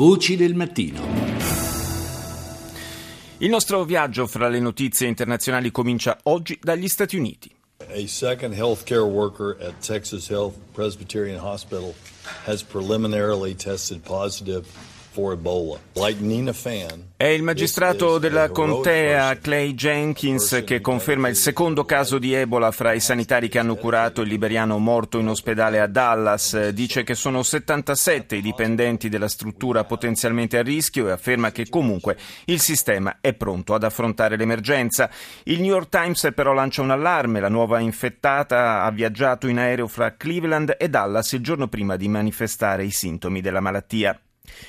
Voci del mattino. Il nostro viaggio fra le notizie internazionali comincia oggi dagli Stati Uniti. A second healthcare worker at Texas Health Presbyterian Hospital has preliminarily tested positive È il magistrato della contea Clay Jenkins che conferma il secondo caso di Ebola fra i sanitari che hanno curato il liberiano morto in ospedale a Dallas. Dice che sono 77 i dipendenti della struttura potenzialmente a rischio e afferma che comunque il sistema è pronto ad affrontare l'emergenza. Il New York Times però lancia un allarme. La nuova infettata ha viaggiato in aereo fra Cleveland e Dallas il giorno prima di manifestare i sintomi della malattia.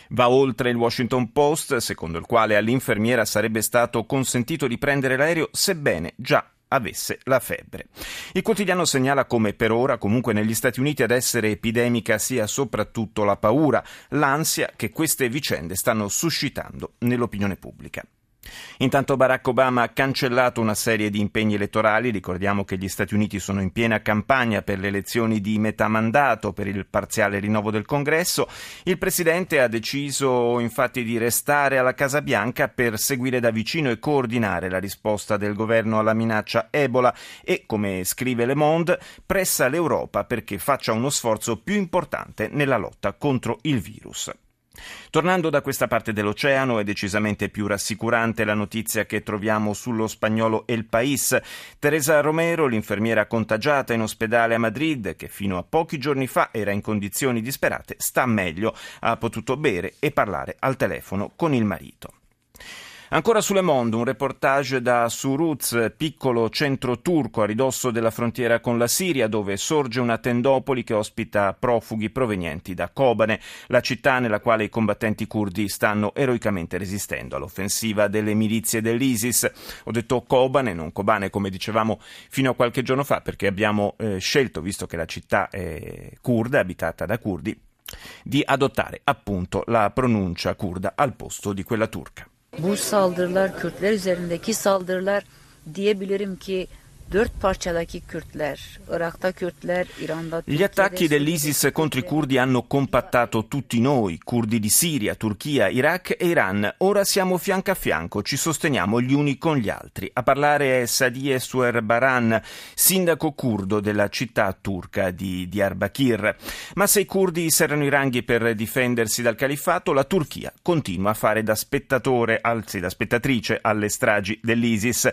Va oltre il Washington Post, secondo il quale all'infermiera sarebbe stato consentito di prendere l'aereo sebbene già avesse la febbre. Il quotidiano segnala come per ora comunque negli Stati Uniti ad essere epidemica sia soprattutto la paura, l'ansia che queste vicende stanno suscitando nell'opinione pubblica. Intanto Barack Obama ha cancellato una serie di impegni elettorali, ricordiamo che gli Stati Uniti sono in piena campagna per le elezioni di metà mandato per il parziale rinnovo del Congresso. Il presidente ha deciso infatti di restare alla Casa Bianca per seguire da vicino e coordinare la risposta del governo alla minaccia Ebola e, come scrive Le Monde, pressa l'Europa perché faccia uno sforzo più importante nella lotta contro il virus. Tornando da questa parte dell'oceano è decisamente più rassicurante la notizia che troviamo sullo spagnolo El País. Teresa Romero, l'infermiera contagiata in ospedale a Madrid, che fino a pochi giorni fa era in condizioni disperate, sta meglio, ha potuto bere e parlare al telefono con il marito. Ancora sulle Monde, un reportage da Suruz, piccolo centro turco a ridosso della frontiera con la Siria, dove sorge una tendopoli che ospita profughi provenienti da Kobane, la città nella quale i combattenti curdi stanno eroicamente resistendo all'offensiva delle milizie dell'ISIS. Ho detto Kobane, non Kobane, come dicevamo fino a qualche giorno fa, perché abbiamo eh, scelto, visto che la città è kurda, abitata da curdi, di adottare appunto la pronuncia kurda al posto di quella turca. Bu saldırılar Kürtler üzerindeki saldırılar diyebilirim ki Gli attacchi dell'ISIS contro i curdi hanno compattato tutti noi, curdi di Siria, Turchia, Iraq e Iran. Ora siamo fianco a fianco, ci sosteniamo gli uni con gli altri. A parlare è Sadie Suer Baran, sindaco curdo della città turca di Diyarbakir. Ma se i curdi serrano i ranghi per difendersi dal califfato, la Turchia continua a fare da spettatore, anzi da spettatrice alle stragi dell'ISIS.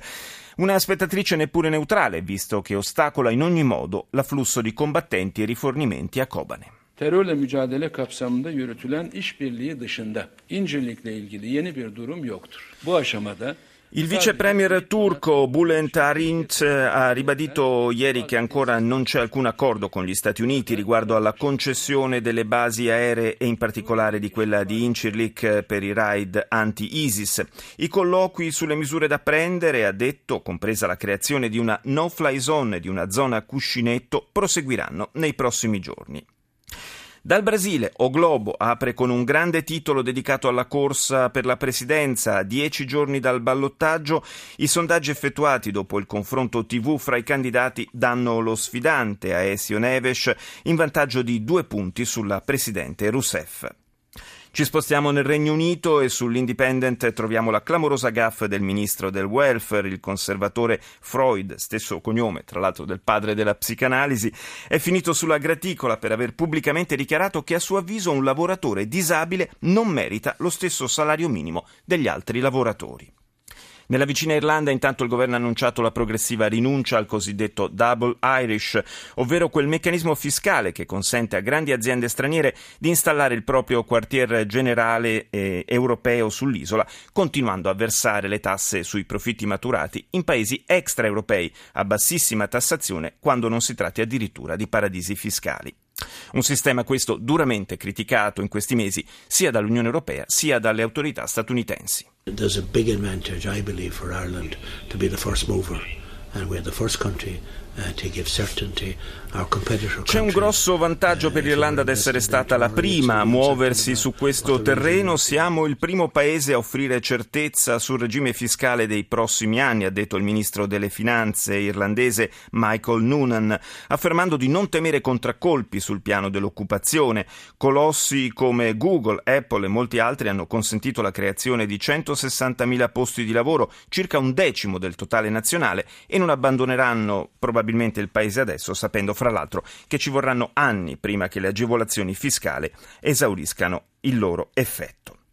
Una spettatrice neppure neutrale, visto che ostacola in ogni modo l'afflusso di combattenti e rifornimenti a Kobane. Terörle mücadele kapsamında yürütülen işbirliği dışında İncirlik'le ilgili yeni bir durum yoktur. Bu aşamada il vice premier turco Bülent Arint ha ribadito ieri che ancora non c'è alcun accordo con gli Stati Uniti riguardo alla concessione delle basi aeree e in particolare di quella di Incirlik per i raid anti-ISIS. I colloqui sulle misure da prendere, ha detto, compresa la creazione di una no-fly zone, di una zona cuscinetto, proseguiranno nei prossimi giorni. Dal Brasile, O Globo apre con un grande titolo dedicato alla corsa per la presidenza. Dieci giorni dal ballottaggio, i sondaggi effettuati dopo il confronto TV fra i candidati danno lo sfidante a Aesio Neves in vantaggio di due punti sulla presidente Rousseff. Ci spostiamo nel Regno Unito e sull'Independent troviamo la clamorosa gaffa del ministro del welfare, il conservatore Freud, stesso cognome tra l'altro del padre della psicanalisi, è finito sulla graticola per aver pubblicamente dichiarato che a suo avviso un lavoratore disabile non merita lo stesso salario minimo degli altri lavoratori. Nella vicina Irlanda intanto il governo ha annunciato la progressiva rinuncia al cosiddetto Double Irish, ovvero quel meccanismo fiscale che consente a grandi aziende straniere di installare il proprio quartier generale eh, europeo sull'isola, continuando a versare le tasse sui profitti maturati in paesi extraeuropei a bassissima tassazione quando non si tratti addirittura di paradisi fiscali. Un sistema questo duramente criticato in questi mesi sia dall'Unione Europea sia dalle autorità statunitensi. There's a big advantage, I believe, for Ireland to be the first mover country C'è un grosso vantaggio per l'Irlanda ad essere stata la prima a muoversi su questo terreno. Siamo il primo paese a offrire certezza sul regime fiscale dei prossimi anni, ha detto il ministro delle finanze irlandese Michael Noonan, affermando di non temere contraccolpi sul piano dell'occupazione. Colossi come Google, Apple e molti altri hanno consentito la creazione di 160.000 posti di lavoro, circa un decimo del totale nazionale, e non abbandoneranno probabilmente il paese adesso, sapendo fra l'altro che ci vorranno anni prima che le agevolazioni fiscali esauriscano il loro effetto.